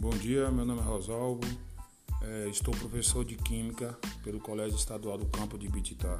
Bom dia, meu nome é Rosalvo, é, estou professor de Química pelo Colégio Estadual do Campo de Bititá.